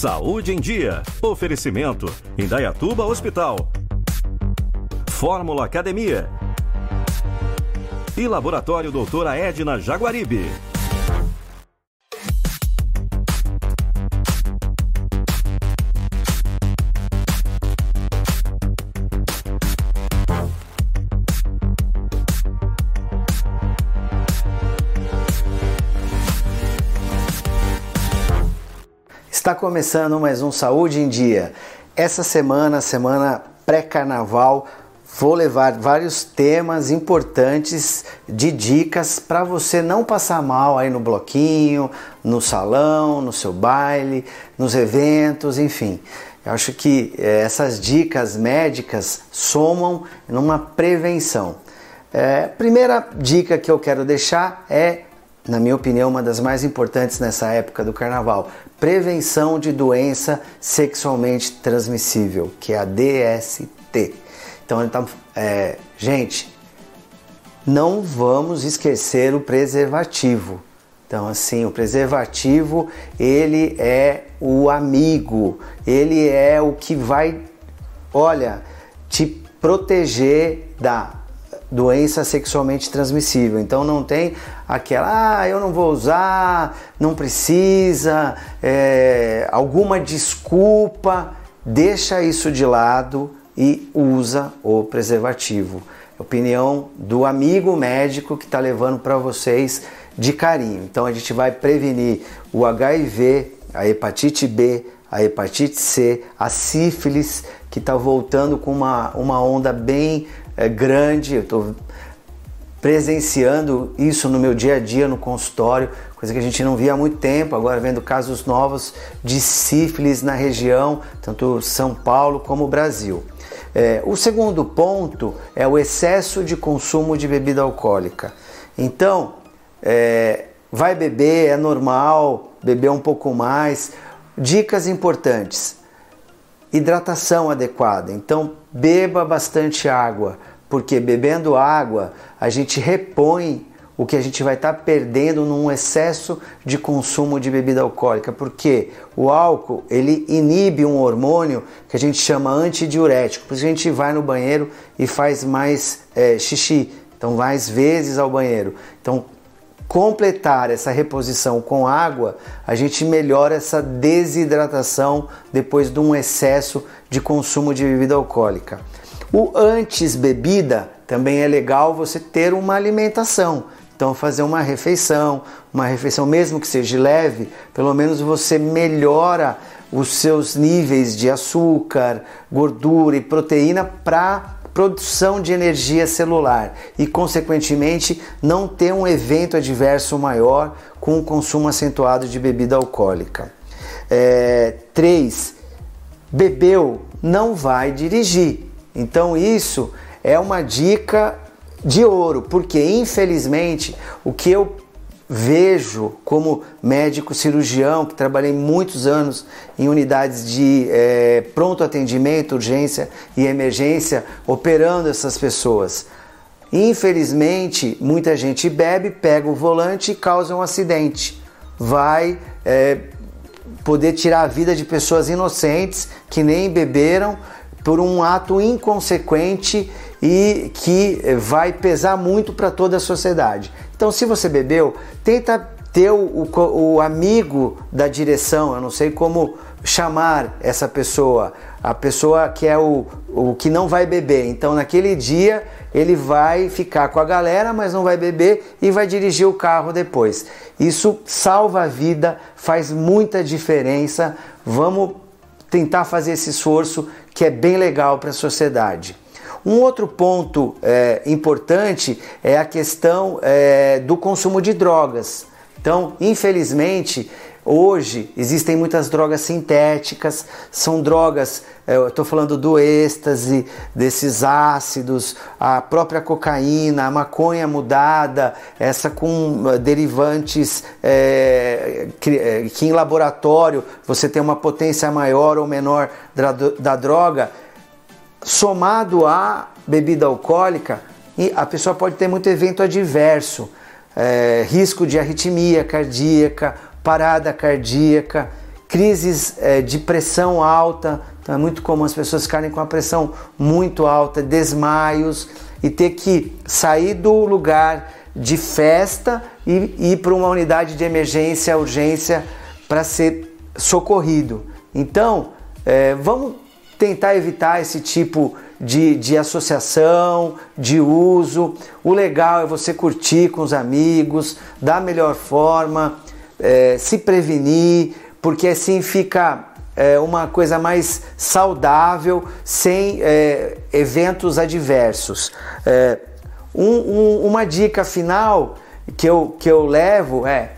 Saúde em Dia. Oferecimento: Indaiatuba Hospital. Fórmula Academia. E Laboratório Doutora Edna Jaguaribe. Está começando mais um Saúde em Dia. Essa semana, semana pré-carnaval, vou levar vários temas importantes de dicas para você não passar mal aí no bloquinho, no salão, no seu baile, nos eventos, enfim. Eu acho que eh, essas dicas médicas somam numa prevenção. É, primeira dica que eu quero deixar é na minha opinião, uma das mais importantes nessa época do carnaval: prevenção de doença sexualmente transmissível, que é a DST. Então, tá, é, gente, não vamos esquecer o preservativo. Então, assim, o preservativo ele é o amigo, ele é o que vai, olha, te proteger da doença sexualmente transmissível. Então não tem aquela, ah, eu não vou usar, não precisa, é, alguma desculpa. Deixa isso de lado e usa o preservativo. Opinião do amigo médico que está levando para vocês de carinho. Então a gente vai prevenir o HIV, a hepatite B, a hepatite C, a sífilis, que está voltando com uma, uma onda bem é, grande. Eu estou presenciando isso no meu dia a dia no consultório, coisa que a gente não via há muito tempo, agora vendo casos novos de sífilis na região, tanto São Paulo como Brasil. É, o segundo ponto é o excesso de consumo de bebida alcoólica. Então, é, vai beber, é normal beber um pouco mais. Dicas importantes: hidratação adequada. Então, beba bastante água, porque bebendo água a gente repõe o que a gente vai estar tá perdendo num excesso de consumo de bebida alcoólica, porque o álcool ele inibe um hormônio que a gente chama antidiurético, por isso a gente vai no banheiro e faz mais é, xixi, então mais vezes ao banheiro. Então completar essa reposição com água, a gente melhora essa desidratação depois de um excesso de consumo de bebida alcoólica. O antes bebida também é legal você ter uma alimentação. Então, fazer uma refeição, uma refeição mesmo que seja leve, pelo menos você melhora os seus níveis de açúcar, gordura e proteína para produção de energia celular e, consequentemente, não ter um evento adverso maior com o consumo acentuado de bebida alcoólica. 3. É, bebeu, não vai dirigir. Então, isso é uma dica de ouro, porque infelizmente o que eu vejo como médico cirurgião, que trabalhei muitos anos em unidades de é, pronto atendimento, urgência e emergência, operando essas pessoas. Infelizmente, muita gente bebe, pega o volante e causa um acidente. Vai é, poder tirar a vida de pessoas inocentes que nem beberam por um ato inconsequente e que vai pesar muito para toda a sociedade. Então, se você bebeu, tenta ter o, o, o, amigo da direção, eu não sei como chamar essa pessoa, a pessoa que é o, o que não vai beber. Então, naquele dia, ele vai ficar com a galera, mas não vai beber e vai dirigir o carro depois. Isso salva a vida, faz muita diferença. Vamos tentar fazer esse esforço que é bem legal para a sociedade. Um outro ponto é, importante é a questão é, do consumo de drogas. Então, infelizmente, Hoje existem muitas drogas sintéticas, são drogas, é, eu estou falando do êxtase, desses ácidos, a própria cocaína, a maconha mudada, essa com eh, derivantes é, que, é, que, em laboratório você tem uma potência maior ou menor da, da droga, somado à bebida alcoólica, a pessoa pode ter muito evento adverso, risco de arritmia cardíaca, parada cardíaca. crises é, de pressão alta, então é muito comum as pessoas ficarem com a pressão muito alta, desmaios e ter que sair do lugar de festa e ir para uma unidade de emergência, urgência para ser socorrido. Então, é, vamos tentar evitar esse tipo de, de associação, de uso. O legal é você curtir com os amigos, da melhor forma, é, se prevenir, porque assim fica é, uma coisa mais saudável, sem é, eventos adversos. É, um, um, uma dica final que eu, que eu levo é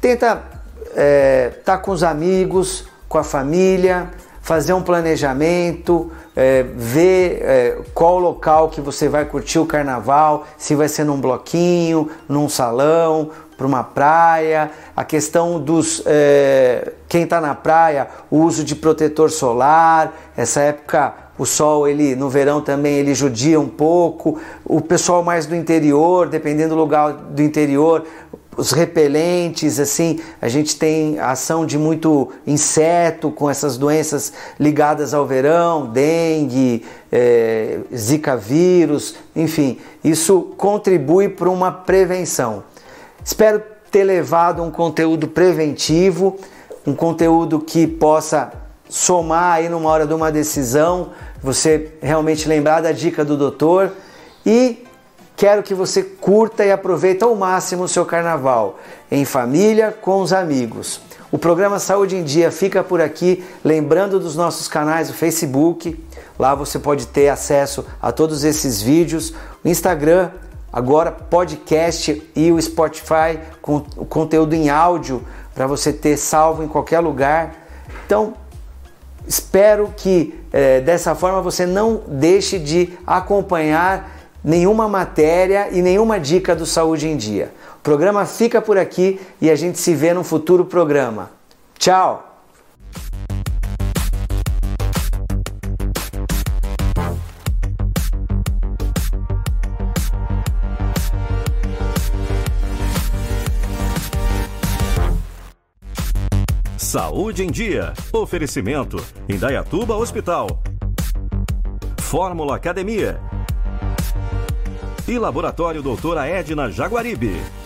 tenta estar é, tá com os amigos, com a família, fazer um planejamento, é, ver é, qual local que você vai curtir o carnaval, se vai ser num bloquinho, num salão, para uma praia, a questão dos é, quem está na praia, o uso de protetor solar, essa época o sol ele no verão também ele judia um pouco, o pessoal mais do interior, dependendo do lugar do interior, os repelentes, assim, a gente tem ação de muito inseto com essas doenças ligadas ao verão, dengue, é, zika vírus, enfim, isso contribui para uma prevenção. Espero ter levado um conteúdo preventivo, um conteúdo que possa somar aí numa hora de uma decisão, você realmente lembrar da dica do doutor e quero que você curta e aproveite ao máximo o seu carnaval em família, com os amigos. O programa Saúde em Dia fica por aqui, lembrando dos nossos canais do Facebook, lá você pode ter acesso a todos esses vídeos, o Instagram, agora podcast e o Spotify com o conteúdo em áudio para você ter salvo em qualquer lugar. Então, espero que é, dessa forma você não deixe de acompanhar nenhuma matéria e nenhuma dica do Saúde em Dia. O programa fica por aqui e a gente se vê no futuro programa. Tchau! Saúde em Dia. Oferecimento: Indaiatuba Hospital. Fórmula Academia. E Laboratório Doutora Edna Jaguaribe.